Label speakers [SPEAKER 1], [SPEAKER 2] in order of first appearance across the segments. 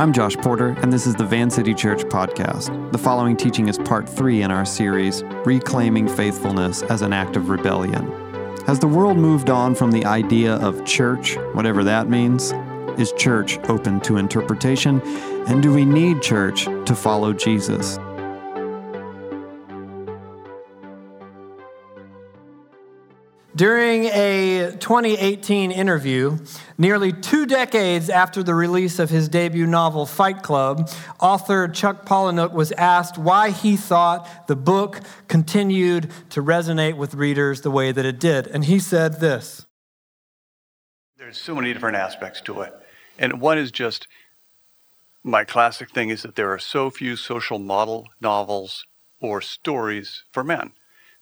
[SPEAKER 1] I'm Josh Porter, and this is the Van City Church podcast. The following teaching is part three in our series, Reclaiming Faithfulness as an Act of Rebellion. Has the world moved on from the idea of church, whatever that means? Is church open to interpretation? And do we need church to follow Jesus?
[SPEAKER 2] During a 2018 interview, nearly two decades after the release of his debut novel Fight Club, author Chuck Palahniuk was asked why he thought the book continued to resonate with readers the way that it did. And he said this
[SPEAKER 3] There's so many different aspects to it. And one is just my classic thing is that there are so few social model novels or stories for men.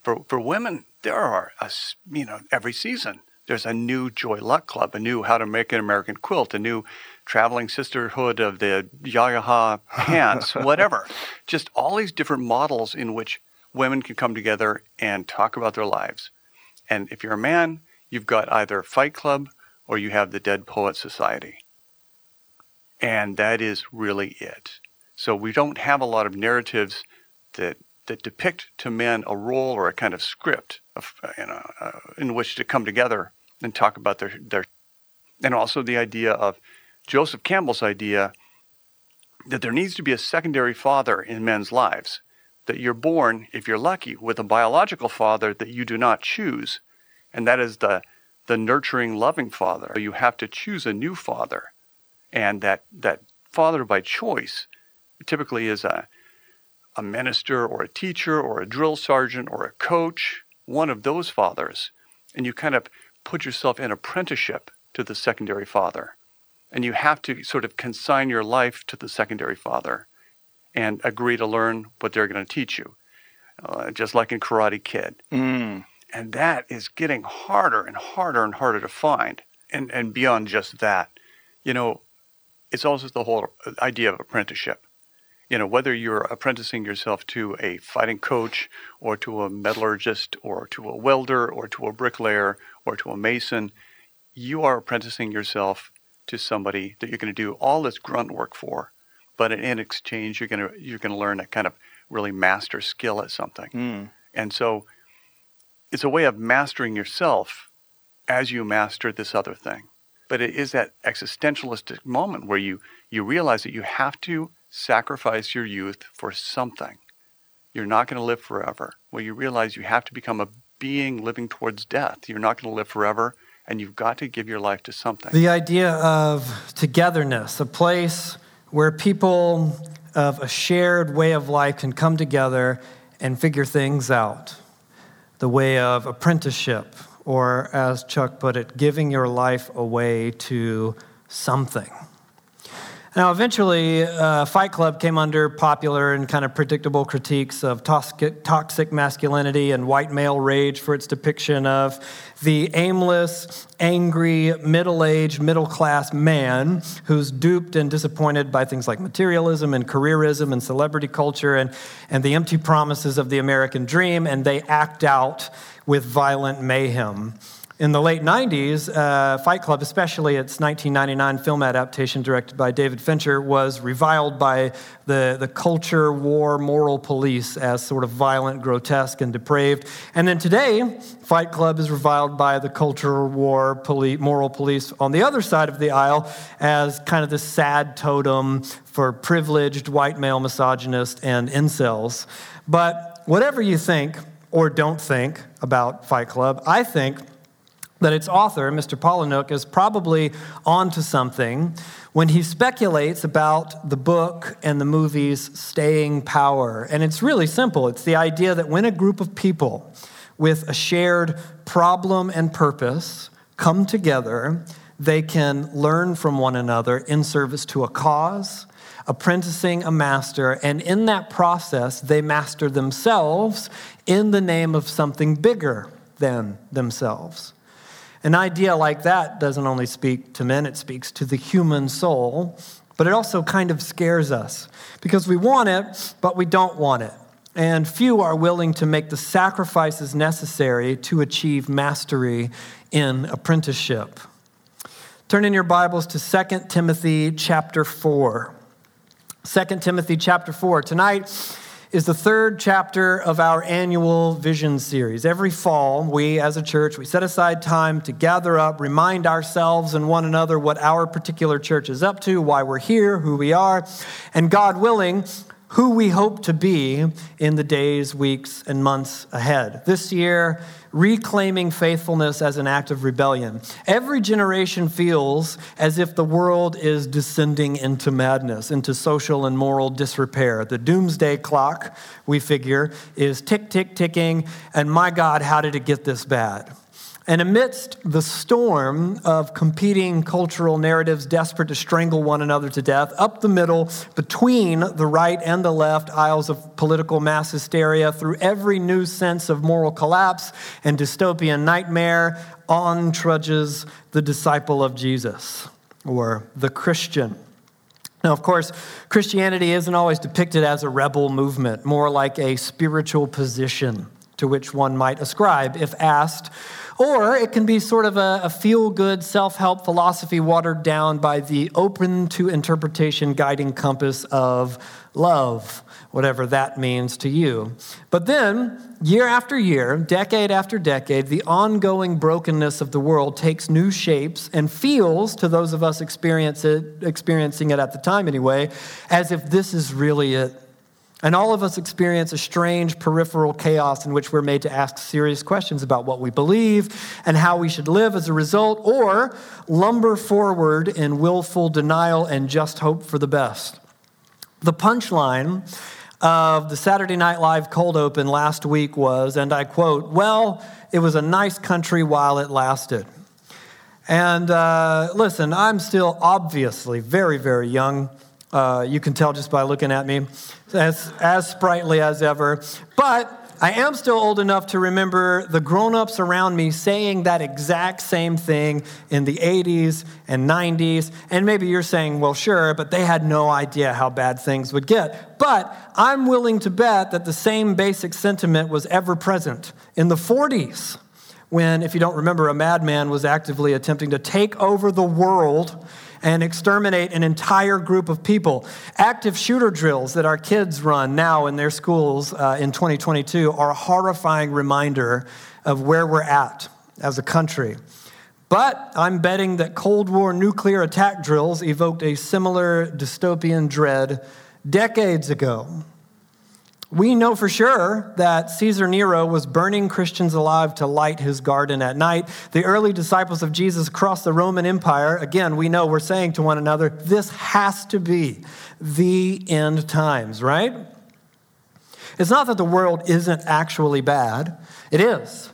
[SPEAKER 3] For, for women, there are, a, you know, every season there's a new Joy Luck Club, a new How to Make an American Quilt, a new Traveling Sisterhood of the Yayaha Pants, whatever. Just all these different models in which women can come together and talk about their lives. And if you're a man, you've got either Fight Club or you have the Dead Poet Society. And that is really it. So we don't have a lot of narratives that that depict to men a role or a kind of script you know, uh, in which to come together and talk about their, their, and also the idea of Joseph Campbell's idea that there needs to be a secondary father in men's lives. That you're born, if you're lucky, with a biological father that you do not choose, and that is the the nurturing, loving father. You have to choose a new father, and that that father by choice typically is a a minister or a teacher or a drill sergeant or a coach, one of those fathers, and you kind of put yourself in apprenticeship to the secondary father. And you have to sort of consign your life to the secondary father and agree to learn what they're going to teach you, uh, just like in Karate Kid. Mm. And that is getting harder and harder and harder to find. And, and beyond just that, you know, it's also the whole idea of apprenticeship you know, whether you're apprenticing yourself to a fighting coach or to a metallurgist or to a welder or to a bricklayer or to a mason, you are apprenticing yourself to somebody that you're going to do all this grunt work for. But in exchange, you're going to you're going to learn a kind of really master skill at something. Mm. And so it's a way of mastering yourself as you master this other thing. But it is that existentialistic moment where you you realize that you have to sacrifice your youth for something. You're not going to live forever. Well, you realize you have to become a being living towards death. You're not going to live forever, and you've got to give your life to something.
[SPEAKER 2] The idea of togetherness, a place where people of a shared way of life can come together and figure things out. The way of apprenticeship, or as Chuck put it, giving your life away to something. Now, eventually, uh, Fight Club came under popular and kind of predictable critiques of toxic masculinity and white male rage for its depiction of the aimless, angry, middle aged, middle class man who's duped and disappointed by things like materialism and careerism and celebrity culture and, and the empty promises of the American dream, and they act out with violent mayhem. In the late 90s, uh, Fight Club, especially its 1999 film adaptation directed by David Fincher, was reviled by the, the culture war moral police as sort of violent, grotesque, and depraved. And then today, Fight Club is reviled by the culture war police, moral police on the other side of the aisle as kind of the sad totem for privileged white male misogynists and incels. But whatever you think or don't think about Fight Club, I think that its author, Mr. Palahniuk, is probably onto something when he speculates about the book and the movie's staying power. And it's really simple it's the idea that when a group of people with a shared problem and purpose come together, they can learn from one another in service to a cause, apprenticing a master, and in that process, they master themselves in the name of something bigger than themselves. An idea like that doesn't only speak to men, it speaks to the human soul, but it also kind of scares us because we want it, but we don't want it. And few are willing to make the sacrifices necessary to achieve mastery in apprenticeship. Turn in your Bibles to 2 Timothy chapter 4. 2 Timothy chapter 4. Tonight is the third chapter of our annual vision series. Every fall, we as a church, we set aside time to gather up, remind ourselves and one another what our particular church is up to, why we're here, who we are, and God willing, who we hope to be in the days, weeks, and months ahead. This year, reclaiming faithfulness as an act of rebellion. Every generation feels as if the world is descending into madness, into social and moral disrepair. The doomsday clock, we figure, is tick, tick, ticking, and my God, how did it get this bad? And amidst the storm of competing cultural narratives desperate to strangle one another to death, up the middle, between the right and the left aisles of political mass hysteria, through every new sense of moral collapse and dystopian nightmare, on trudges the disciple of Jesus, or the Christian. Now, of course, Christianity isn't always depicted as a rebel movement, more like a spiritual position to which one might ascribe if asked or it can be sort of a, a feel good self help philosophy watered down by the open to interpretation guiding compass of love, whatever that means to you. But then, year after year, decade after decade, the ongoing brokenness of the world takes new shapes and feels, to those of us experience it, experiencing it at the time anyway, as if this is really it and all of us experience a strange peripheral chaos in which we're made to ask serious questions about what we believe and how we should live as a result, or lumber forward in willful denial and just hope for the best. The punchline of the Saturday Night Live cold open last week was, and I quote, Well, it was a nice country while it lasted. And uh, listen, I'm still obviously very, very young. Uh, you can tell just by looking at me, as, as sprightly as ever. But I am still old enough to remember the grown ups around me saying that exact same thing in the 80s and 90s. And maybe you're saying, well, sure, but they had no idea how bad things would get. But I'm willing to bet that the same basic sentiment was ever present in the 40s when, if you don't remember, a madman was actively attempting to take over the world and exterminate an entire group of people. Active shooter drills that our kids run now in their schools uh, in 2022 are a horrifying reminder of where we're at as a country. But I'm betting that Cold War nuclear attack drills evoked a similar dystopian dread decades ago. We know for sure that Caesar Nero was burning Christians alive to light his garden at night. The early disciples of Jesus across the Roman Empire, again, we know we're saying to one another, this has to be the end times, right? It's not that the world isn't actually bad, it is.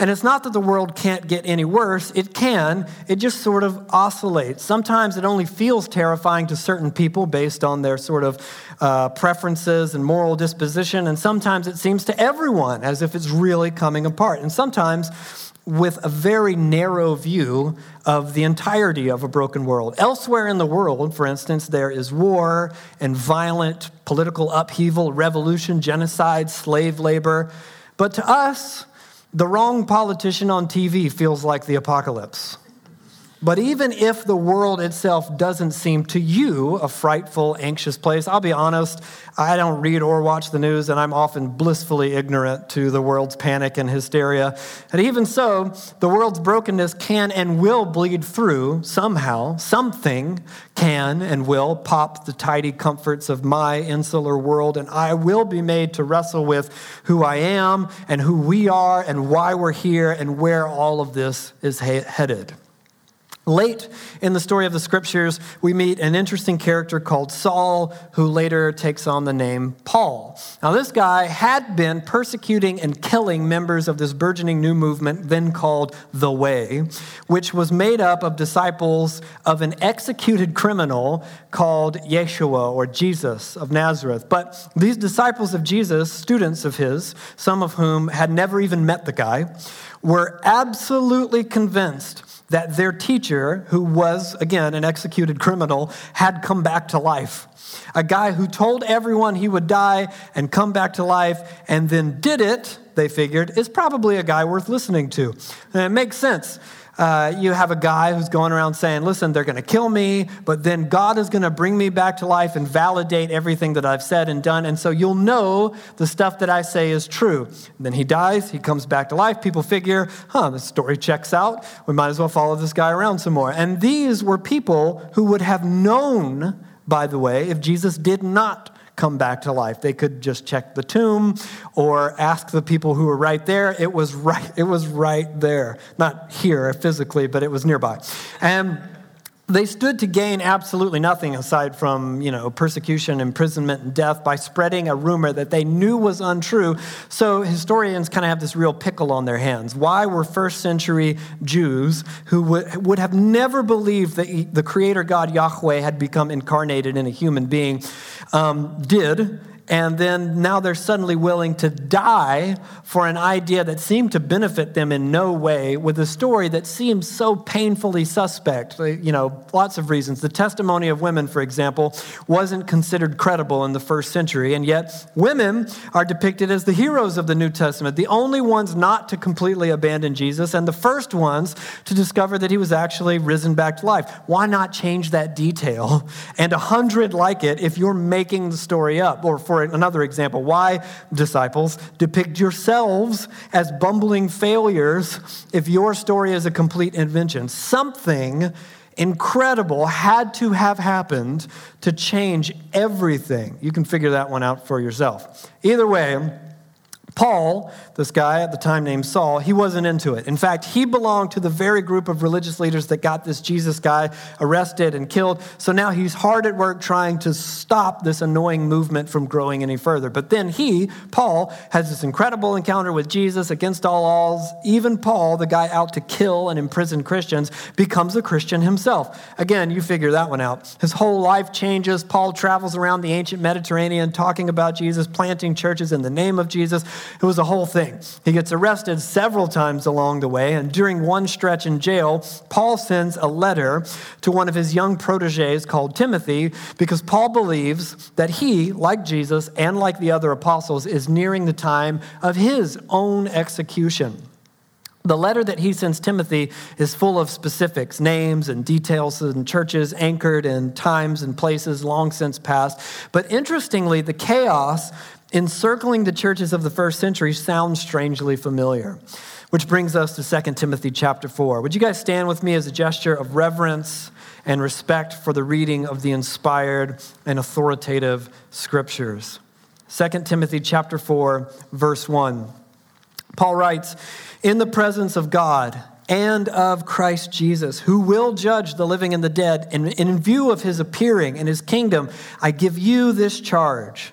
[SPEAKER 2] And it's not that the world can't get any worse, it can. It just sort of oscillates. Sometimes it only feels terrifying to certain people based on their sort of uh, preferences and moral disposition, and sometimes it seems to everyone as if it's really coming apart. And sometimes with a very narrow view of the entirety of a broken world. Elsewhere in the world, for instance, there is war and violent political upheaval, revolution, genocide, slave labor. But to us, the wrong politician on TV feels like the apocalypse. But even if the world itself doesn't seem to you a frightful, anxious place, I'll be honest, I don't read or watch the news, and I'm often blissfully ignorant to the world's panic and hysteria. And even so, the world's brokenness can and will bleed through somehow. Something can and will pop the tidy comforts of my insular world, and I will be made to wrestle with who I am and who we are and why we're here and where all of this is headed. Late in the story of the scriptures, we meet an interesting character called Saul, who later takes on the name Paul. Now, this guy had been persecuting and killing members of this burgeoning new movement, then called the Way, which was made up of disciples of an executed criminal called Yeshua or Jesus of Nazareth. But these disciples of Jesus, students of his, some of whom had never even met the guy, were absolutely convinced that their teacher, who was, again, an executed criminal, had come back to life. A guy who told everyone he would die and come back to life and then did it, they figured, is probably a guy worth listening to. And it makes sense. Uh, you have a guy who's going around saying, Listen, they're going to kill me, but then God is going to bring me back to life and validate everything that I've said and done. And so you'll know the stuff that I say is true. And then he dies, he comes back to life. People figure, Huh, the story checks out. We might as well follow this guy around some more. And these were people who would have known, by the way, if Jesus did not come back to life. They could just check the tomb or ask the people who were right there. It was right, it was right there. Not here physically, but it was nearby. And they stood to gain absolutely nothing aside from, you know, persecution, imprisonment, and death by spreading a rumor that they knew was untrue. So historians kind of have this real pickle on their hands. Why were first century Jews who would, would have never believed that the creator God Yahweh had become incarnated in a human being um, did and then now they're suddenly willing to die for an idea that seemed to benefit them in no way with a story that seems so painfully suspect. You know, lots of reasons. The testimony of women, for example, wasn't considered credible in the first century, and yet women are depicted as the heroes of the New Testament, the only ones not to completely abandon Jesus, and the first ones to discover that he was actually risen back to life. Why not change that detail and a hundred like it if you're making the story up? Or for another example, why, disciples, depict yourselves as bumbling failures if your story is a complete invention? Something incredible had to have happened to change everything. You can figure that one out for yourself. Either way, Paul, this guy at the time named Saul, he wasn't into it. In fact, he belonged to the very group of religious leaders that got this Jesus guy arrested and killed. So now he's hard at work trying to stop this annoying movement from growing any further. But then he, Paul, has this incredible encounter with Jesus against all odds. Even Paul, the guy out to kill and imprison Christians, becomes a Christian himself. Again, you figure that one out. His whole life changes. Paul travels around the ancient Mediterranean talking about Jesus, planting churches in the name of Jesus. It was a whole thing. He gets arrested several times along the way, and during one stretch in jail, Paul sends a letter to one of his young proteges called Timothy because Paul believes that he, like Jesus and like the other apostles, is nearing the time of his own execution. The letter that he sends Timothy is full of specifics, names and details and churches anchored in times and places long since past. But interestingly, the chaos encircling the churches of the first century sounds strangely familiar. Which brings us to 2 Timothy chapter 4. Would you guys stand with me as a gesture of reverence and respect for the reading of the inspired and authoritative scriptures? 2 Timothy chapter 4 verse 1. Paul writes, "In the presence of God and of Christ Jesus, who will judge the living and the dead, and in view of his appearing and his kingdom, I give you this charge."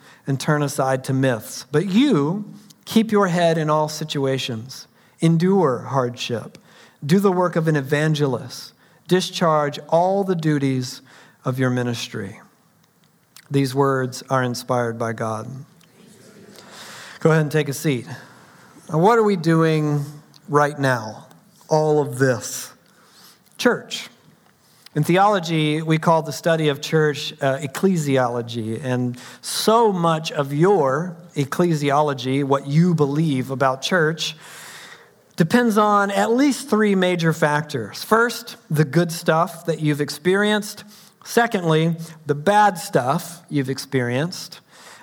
[SPEAKER 2] and turn aside to myths. But you keep your head in all situations, endure hardship, do the work of an evangelist, discharge all the duties of your ministry. These words are inspired by God. Go ahead and take a seat. Now, what are we doing right now? All of this. Church. In theology, we call the study of church uh, ecclesiology, and so much of your ecclesiology, what you believe about church, depends on at least three major factors. First, the good stuff that you've experienced. Secondly, the bad stuff you've experienced.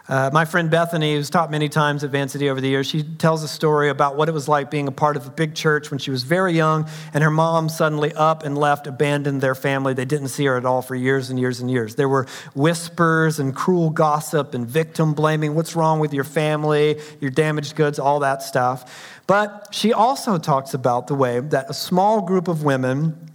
[SPEAKER 2] Uh, my friend Bethany, who's taught many times at Vancity over the years, she tells a story about what it was like being a part of a big church when she was very young, and her mom suddenly up and left, abandoned their family. They didn't see her at all for years and years and years. There were whispers and cruel gossip and victim blaming. What's wrong with your family? Your damaged goods, all that stuff. But she also talks about the way that a small group of women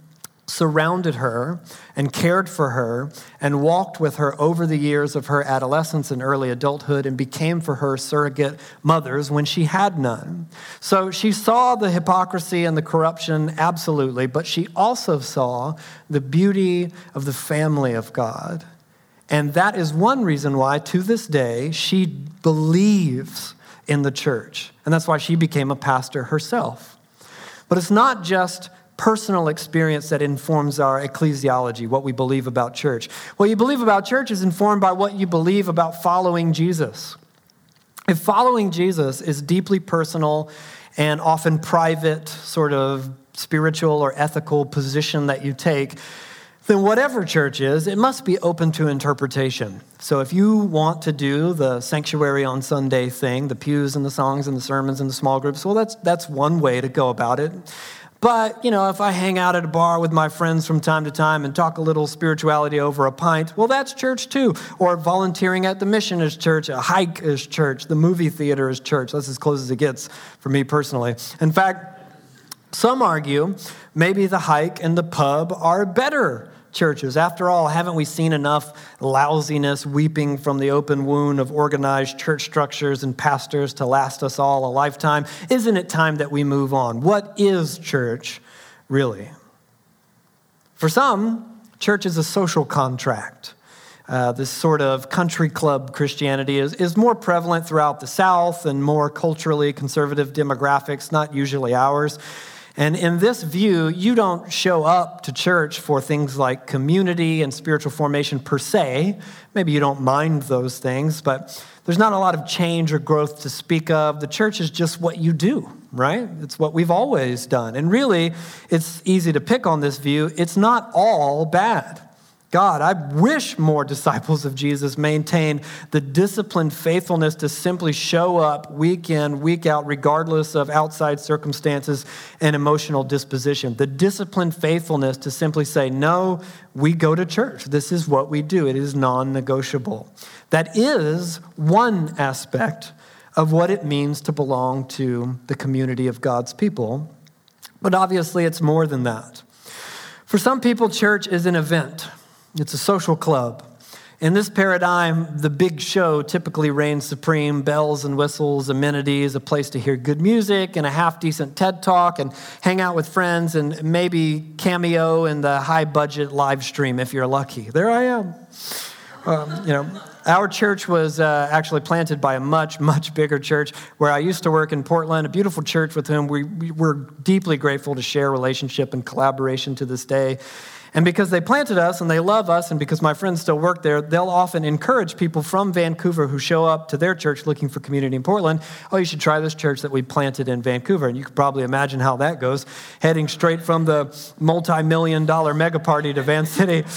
[SPEAKER 2] surrounded her and cared for her and walked with her over the years of her adolescence and early adulthood and became for her surrogate mothers when she had none. So she saw the hypocrisy and the corruption, absolutely, but she also saw the beauty of the family of God. And that is one reason why, to this day, she believes in the church. And that's why she became a pastor herself. But it's not just personal experience that informs our ecclesiology, what we believe about church. What you believe about church is informed by what you believe about following Jesus. If following Jesus is deeply personal and often private, sort of spiritual or ethical position that you take, then whatever church is, it must be open to interpretation. So if you want to do the sanctuary on Sunday thing, the pews and the songs and the sermons and the small groups, well, that's, that's one way to go about it. But, you know, if I hang out at a bar with my friends from time to time and talk a little spirituality over a pint, well, that's church too. Or volunteering at the mission is church, a hike is church, the movie theater is church. That's as close as it gets for me personally. In fact, some argue maybe the hike and the pub are better churches. After all, haven't we seen enough lousiness weeping from the open wound of organized church structures and pastors to last us all a lifetime? Isn't it time that we move on? What is church really? For some, church is a social contract. Uh, this sort of country club Christianity is, is more prevalent throughout the South and more culturally conservative demographics, not usually ours. And in this view, you don't show up to church for things like community and spiritual formation per se. Maybe you don't mind those things, but there's not a lot of change or growth to speak of. The church is just what you do, right? It's what we've always done. And really, it's easy to pick on this view. It's not all bad. God. I wish more disciples of Jesus maintained the disciplined faithfulness to simply show up week in, week out, regardless of outside circumstances and emotional disposition. The disciplined faithfulness to simply say, No, we go to church. This is what we do, it is non negotiable. That is one aspect of what it means to belong to the community of God's people. But obviously, it's more than that. For some people, church is an event. It's a social club. In this paradigm, the big show typically reigns supreme bells and whistles, amenities, a place to hear good music, and a half decent TED talk, and hang out with friends, and maybe cameo in the high budget live stream if you're lucky. There I am. Um, you know, our church was uh, actually planted by a much, much bigger church where I used to work in Portland, a beautiful church with whom we, we were deeply grateful to share relationship and collaboration to this day. And because they planted us and they love us, and because my friends still work there, they'll often encourage people from Vancouver who show up to their church looking for community in Portland. Oh, you should try this church that we planted in Vancouver. And you could probably imagine how that goes, heading straight from the multi million dollar mega party to Van City.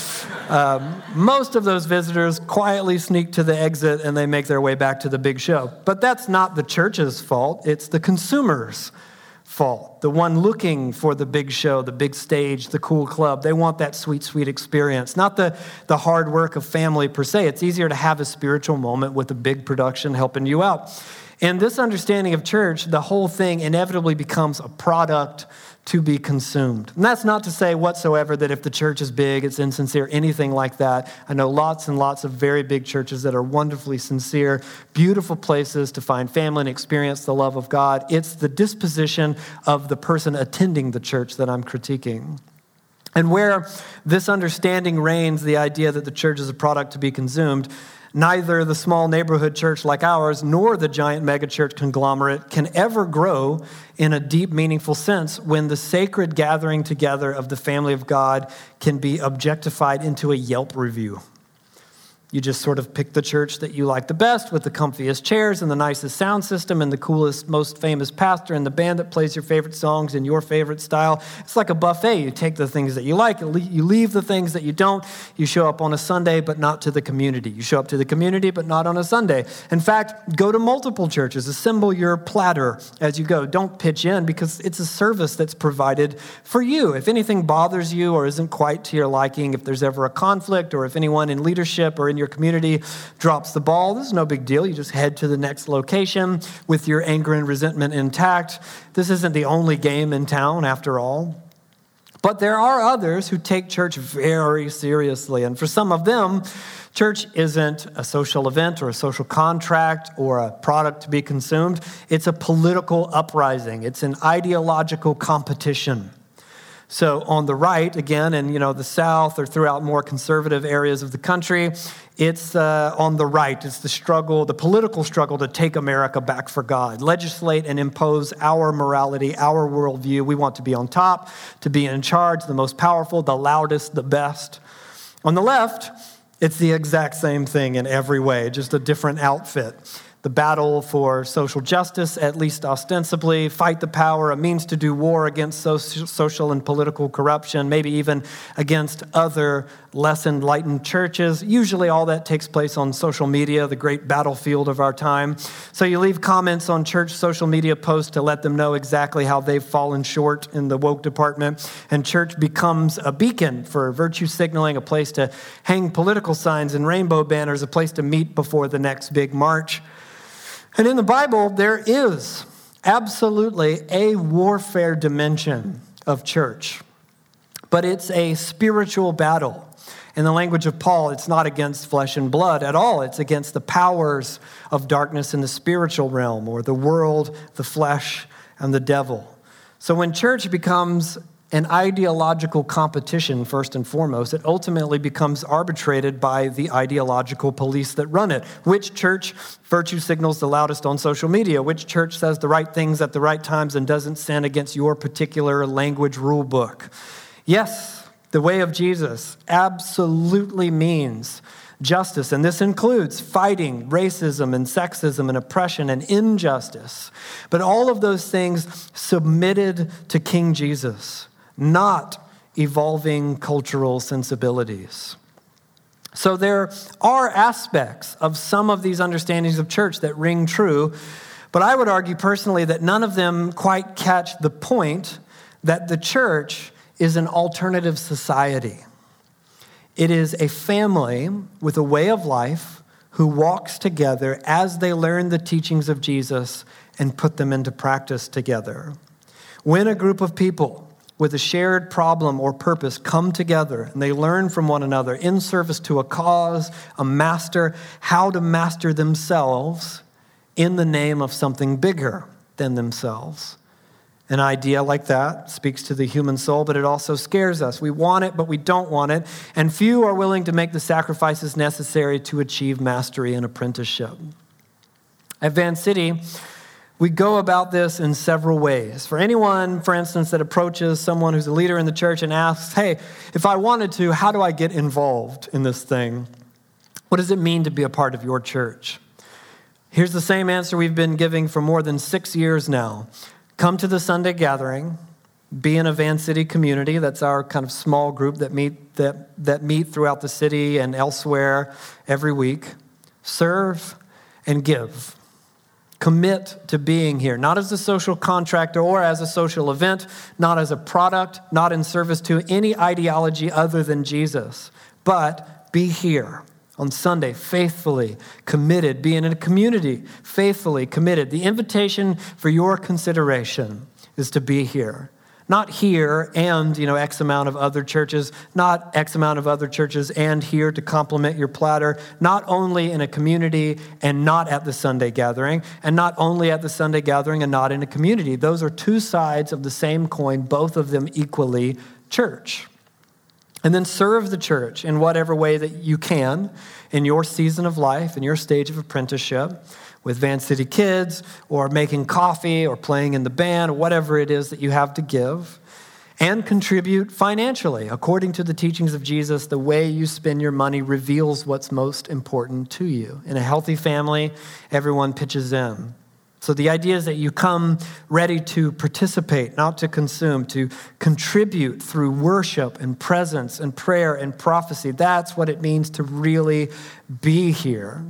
[SPEAKER 2] Um, most of those visitors quietly sneak to the exit and they make their way back to the big show. But that's not the church's fault, it's the consumers' fault. The one looking for the big show, the big stage, the cool club. They want that sweet, sweet experience, not the, the hard work of family per se. It's easier to have a spiritual moment with a big production helping you out. In this understanding of church, the whole thing inevitably becomes a product to be consumed. And that's not to say whatsoever that if the church is big, it's insincere, anything like that. I know lots and lots of very big churches that are wonderfully sincere, beautiful places to find family and experience the love of God. It's the disposition of the person attending the church that I'm critiquing. And where this understanding reigns, the idea that the church is a product to be consumed, Neither the small neighborhood church like ours nor the giant megachurch conglomerate can ever grow in a deep, meaningful sense when the sacred gathering together of the family of God can be objectified into a Yelp review. You just sort of pick the church that you like the best with the comfiest chairs and the nicest sound system and the coolest, most famous pastor and the band that plays your favorite songs in your favorite style. It's like a buffet. You take the things that you like, you leave the things that you don't. You show up on a Sunday, but not to the community. You show up to the community, but not on a Sunday. In fact, go to multiple churches. Assemble your platter as you go. Don't pitch in because it's a service that's provided for you. If anything bothers you or isn't quite to your liking, if there's ever a conflict or if anyone in leadership or in your community drops the ball, this is no big deal. You just head to the next location with your anger and resentment intact. This isn't the only game in town, after all. But there are others who take church very seriously. And for some of them, church isn't a social event or a social contract or a product to be consumed. It's a political uprising, it's an ideological competition. So on the right, again, in you know the South or throughout more conservative areas of the country, it's uh, on the right. It's the struggle, the political struggle to take America back for God, legislate and impose our morality, our worldview. We want to be on top, to be in charge, the most powerful, the loudest, the best. On the left, it's the exact same thing in every way, just a different outfit the battle for social justice, at least ostensibly, fight the power, a means to do war against social and political corruption, maybe even against other less enlightened churches. Usually, all that takes place on social media, the great battlefield of our time. So, you leave comments on church social media posts to let them know exactly how they've fallen short in the woke department. And church becomes a beacon for virtue signaling, a place to hang political signs and rainbow banners, a place to meet before the next big march. And in the Bible, there is absolutely a warfare dimension of church, but it's a spiritual battle. In the language of Paul, it's not against flesh and blood at all. It's against the powers of darkness in the spiritual realm, or the world, the flesh, and the devil. So when church becomes an ideological competition, first and foremost, it ultimately becomes arbitrated by the ideological police that run it. Which church virtue signals the loudest on social media? Which church says the right things at the right times and doesn't sin against your particular language rule book? Yes, the way of Jesus absolutely means justice. And this includes fighting racism and sexism and oppression and injustice. But all of those things submitted to King Jesus not evolving cultural sensibilities. So there are aspects of some of these understandings of church that ring true, but I would argue personally that none of them quite catch the point that the church is an alternative society. It is a family with a way of life who walks together as they learn the teachings of Jesus and put them into practice together. When a group of people with a shared problem or purpose come together and they learn from one another in service to a cause, a master, how to master themselves in the name of something bigger than themselves. An idea like that speaks to the human soul, but it also scares us. We want it, but we don't want it, and few are willing to make the sacrifices necessary to achieve mastery and apprenticeship. At Van City, we go about this in several ways. For anyone, for instance, that approaches someone who's a leader in the church and asks, Hey, if I wanted to, how do I get involved in this thing? What does it mean to be a part of your church? Here's the same answer we've been giving for more than six years now come to the Sunday gathering, be in a Van City community. That's our kind of small group that meet, that, that meet throughout the city and elsewhere every week. Serve and give. Commit to being here, not as a social contract or as a social event, not as a product, not in service to any ideology other than Jesus, but be here on Sunday, faithfully committed, being in a community, faithfully committed. The invitation for your consideration is to be here not here and you know x amount of other churches not x amount of other churches and here to complement your platter not only in a community and not at the sunday gathering and not only at the sunday gathering and not in a community. Those are two sides of the same coin both of them equally church. And then serve the church in whatever way that you can in your season of life in your stage of apprenticeship with Van City Kids or making coffee or playing in the band or whatever it is that you have to give. And contribute financially. According to the teachings of Jesus, the way you spend your money reveals what's most important to you. In a healthy family, everyone pitches in. So the idea is that you come ready to participate, not to consume, to contribute through worship and presence and prayer and prophecy. That's what it means to really be here.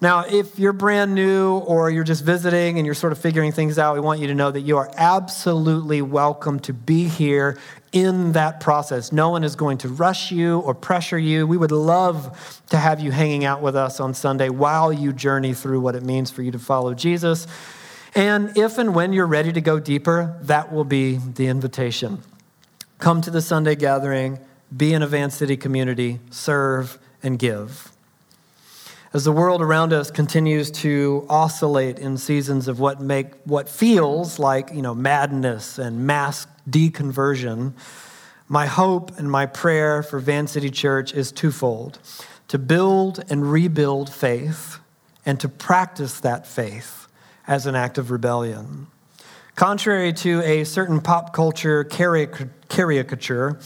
[SPEAKER 2] Now, if you're brand new or you're just visiting and you're sort of figuring things out, we want you to know that you are absolutely welcome to be here in that process. No one is going to rush you or pressure you. We would love to have you hanging out with us on Sunday while you journey through what it means for you to follow Jesus. And if and when you're ready to go deeper, that will be the invitation. come to the Sunday gathering, be in a Van City community, serve, and give. As the world around us continues to oscillate in seasons of what make what feels like, you know, madness and mass deconversion, my hope and my prayer for Van City Church is twofold to build and rebuild faith and to practice that faith as an act of rebellion. Contrary to a certain pop culture caricature,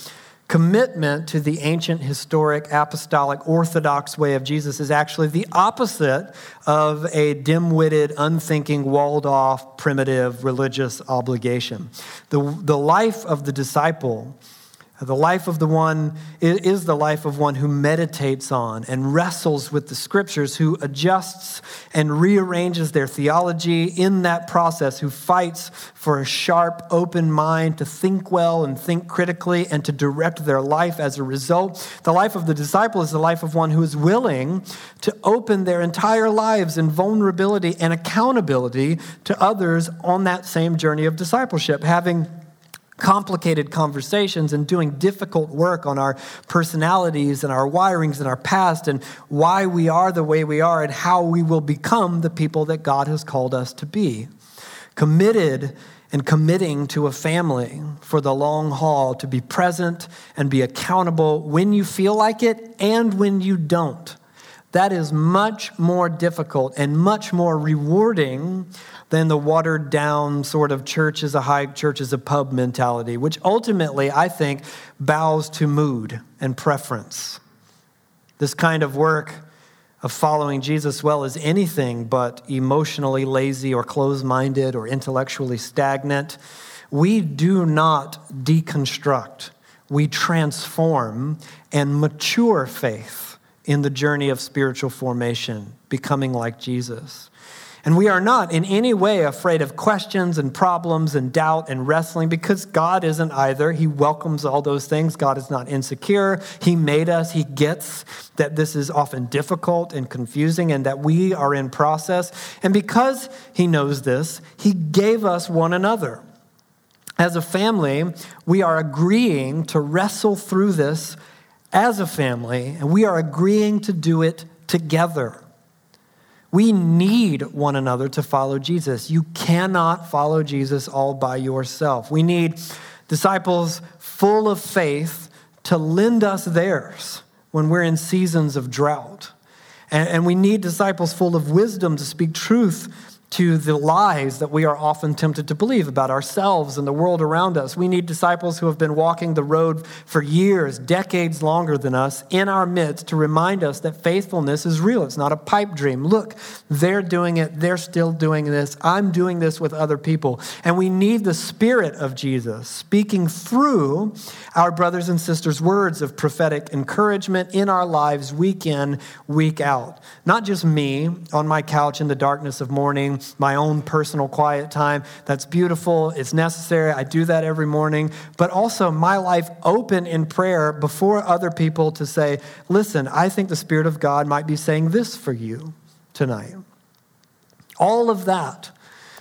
[SPEAKER 2] commitment to the ancient, historic, apostolic, orthodox way of Jesus is actually the opposite of a dim witted, unthinking, walled off, primitive religious obligation. The, the life of the disciple the life of the one is the life of one who meditates on and wrestles with the scriptures, who adjusts and rearranges their theology in that process, who fights for a sharp, open mind to think well and think critically and to direct their life as a result. The life of the disciple is the life of one who is willing to open their entire lives in vulnerability and accountability to others on that same journey of discipleship, having complicated conversations and doing difficult work on our personalities and our wirings and our past and why we are the way we are and how we will become the people that God has called us to be. Committed and committing to a family for the long haul to be present and be accountable when you feel like it and when you don't. That is much more difficult and much more rewarding than the watered down sort of church is a high, church is a pub mentality, which ultimately, I think, bows to mood and preference. This kind of work of following Jesus well is anything but emotionally lazy or closed minded or intellectually stagnant. We do not deconstruct, we transform and mature faith in the journey of spiritual formation, becoming like Jesus. And we are not in any way afraid of questions and problems and doubt and wrestling because God isn't either. He welcomes all those things. God is not insecure. He made us. He gets that this is often difficult and confusing and that we are in process. And because He knows this, He gave us one another. As a family, we are agreeing to wrestle through this as a family, and we are agreeing to do it together. We need one another to follow Jesus. You cannot follow Jesus all by yourself. We need disciples full of faith to lend us theirs when we're in seasons of drought. And, we need disciples full of wisdom to speak truth to the lies that we are often tempted to believe about ourselves and the world around us. We need disciples who have been walking the road for years, decades longer than us, in our midst to remind us that faithfulness is real. It's not a pipe dream. Look, they're doing it, they're still doing this. I'm doing this with other people. And we need the Spirit of Jesus speaking through our brothers and sisters' words of prophetic encouragement in our lives, week in, week out. Not just me on my couch in the darkness of morning my own personal quiet time. That's beautiful. It's necessary. I do that every morning. But also my life open in prayer before other people to say, listen, I think the Spirit of God might be saying this for you tonight. All of that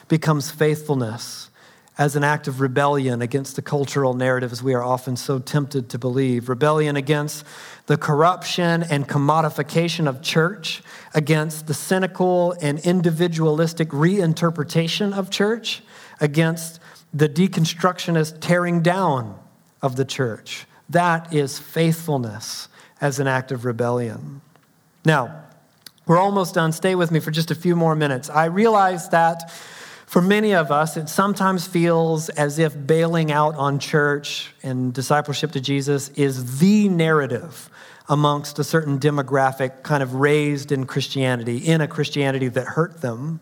[SPEAKER 2] becomes faithfulness as an act of rebellion against the cultural narratives we are often so tempted to believe. Rebellion against the corruption and commodification of church, against the cynical and individualistic reinterpretation of church, against the deconstructionist tearing down of the church. That is faithfulness as an act of rebellion. Now, we're almost done. Stay with me for just a few more minutes. I realize that for many of us, it sometimes feels as if bailing out on church and discipleship to Jesus is the narrative amongst a certain demographic kind of raised in Christianity, in a Christianity that hurt them.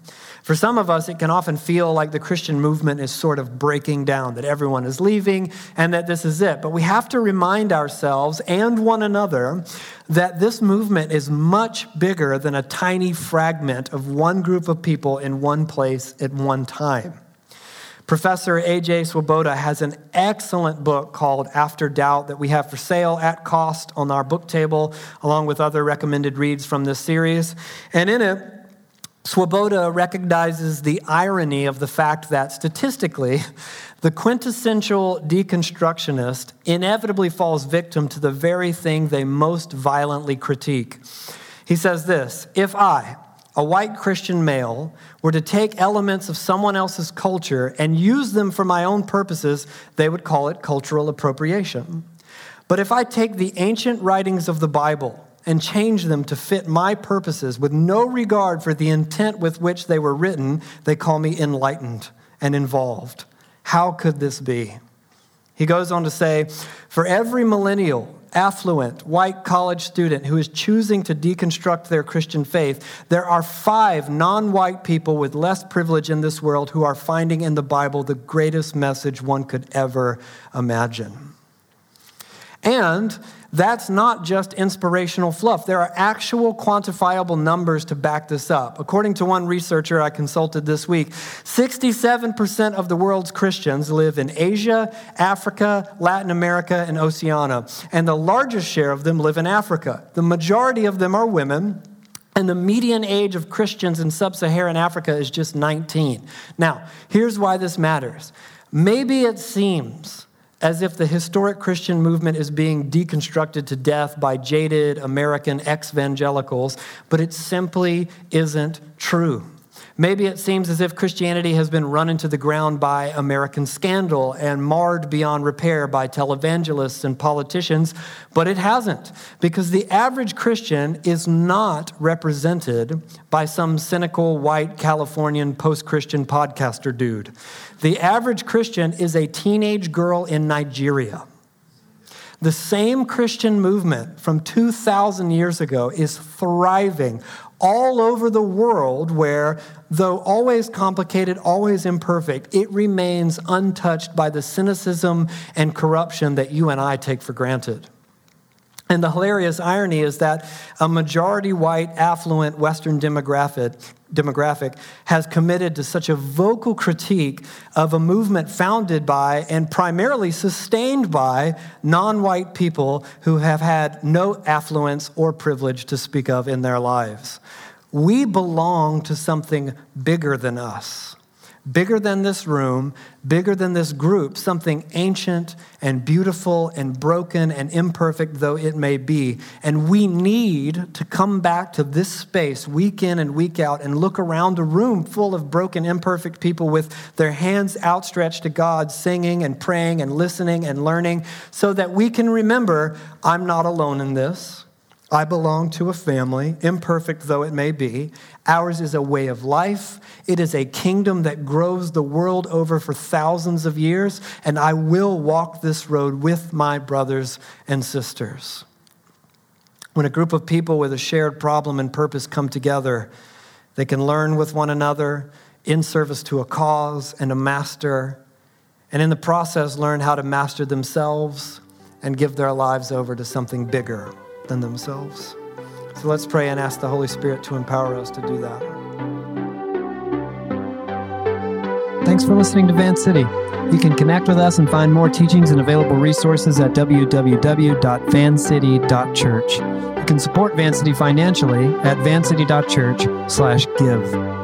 [SPEAKER 2] For some of us, it can often feel like the Christian movement is sort of breaking down, that everyone is leaving and that this is it. But we have to remind ourselves and one another that this movement is much bigger than a tiny fragment of one group of people in one place at one time. Professor A.J. Swoboda has an excellent book called After Doubt that we have for sale at cost on our book table, along with other recommended reads from this series. And in it, Swoboda recognizes the irony of the fact that statistically, the quintessential deconstructionist inevitably falls victim to the very thing they most violently critique. He says this If I, a white Christian male, were to take elements of someone else's culture and use them for my own purposes, they would call it cultural appropriation. But if I take the ancient writings of the Bible, and change them to fit my purposes with no regard for the intent with which they were written, they call me enlightened and involved. How could this be? He goes on to say, For every millennial, affluent, white college student who is choosing to deconstruct their Christian faith, there are five non white people with less privilege in this world who are finding in the Bible the greatest message one could ever imagine. And that's not just inspirational fluff. There are actual quantifiable numbers to back this up. According to one researcher I consulted this week, 67% of the world's Christians live in Asia, Africa, Latin America, and Oceania. And the largest share of them live in Africa. The majority of them are women. And the median age of Christians in sub Saharan Africa is just 19. Now, here's why this matters. Maybe it seems as if the historic Christian movement is being deconstructed to death by jaded American ex-evangelicals, but it simply isn't true. Maybe it seems as if Christianity has been run into the ground by American scandal and marred beyond repair by televangelists and politicians, but it hasn't, because the average Christian is not represented by some cynical white Californian post Christian podcaster dude. The average Christian is a teenage girl in Nigeria. The same Christian movement from 2,000 years ago is thriving all over the world where, though always complicated, always imperfect, it remains untouched by the cynicism and corruption that you and I take for granted. And the hilarious irony is that a majority white, affluent Western demographic, demographic has committed to such a vocal critique of a movement founded by and primarily sustained by non white people who have had no affluence or privilege to speak of in their lives. We belong to something bigger than us bigger than this room, bigger than this group, something ancient and beautiful and broken and imperfect though it may be. And we need to come back to this space week in and week out and look around a room full of broken, imperfect people with their hands outstretched to God, singing and praying and listening and learning, so that we can remember I'm not alone in this. I belong to a family, imperfect though it may be. Ours is a way of life. It is a kingdom that grows the world over for thousands of years, and I will walk this road with my brothers and sisters. When a group of people with a shared problem and purpose come together, they can learn with one another in service to a cause and a master, and in the process, learn how to master themselves and give their lives over to something bigger than themselves. So let's pray and ask the Holy Spirit to empower us to do that.
[SPEAKER 1] Thanks for listening to Van City. You can connect with us and find more teachings and available resources at www.vancity.church. You can support Van City financially at vancity.church/give.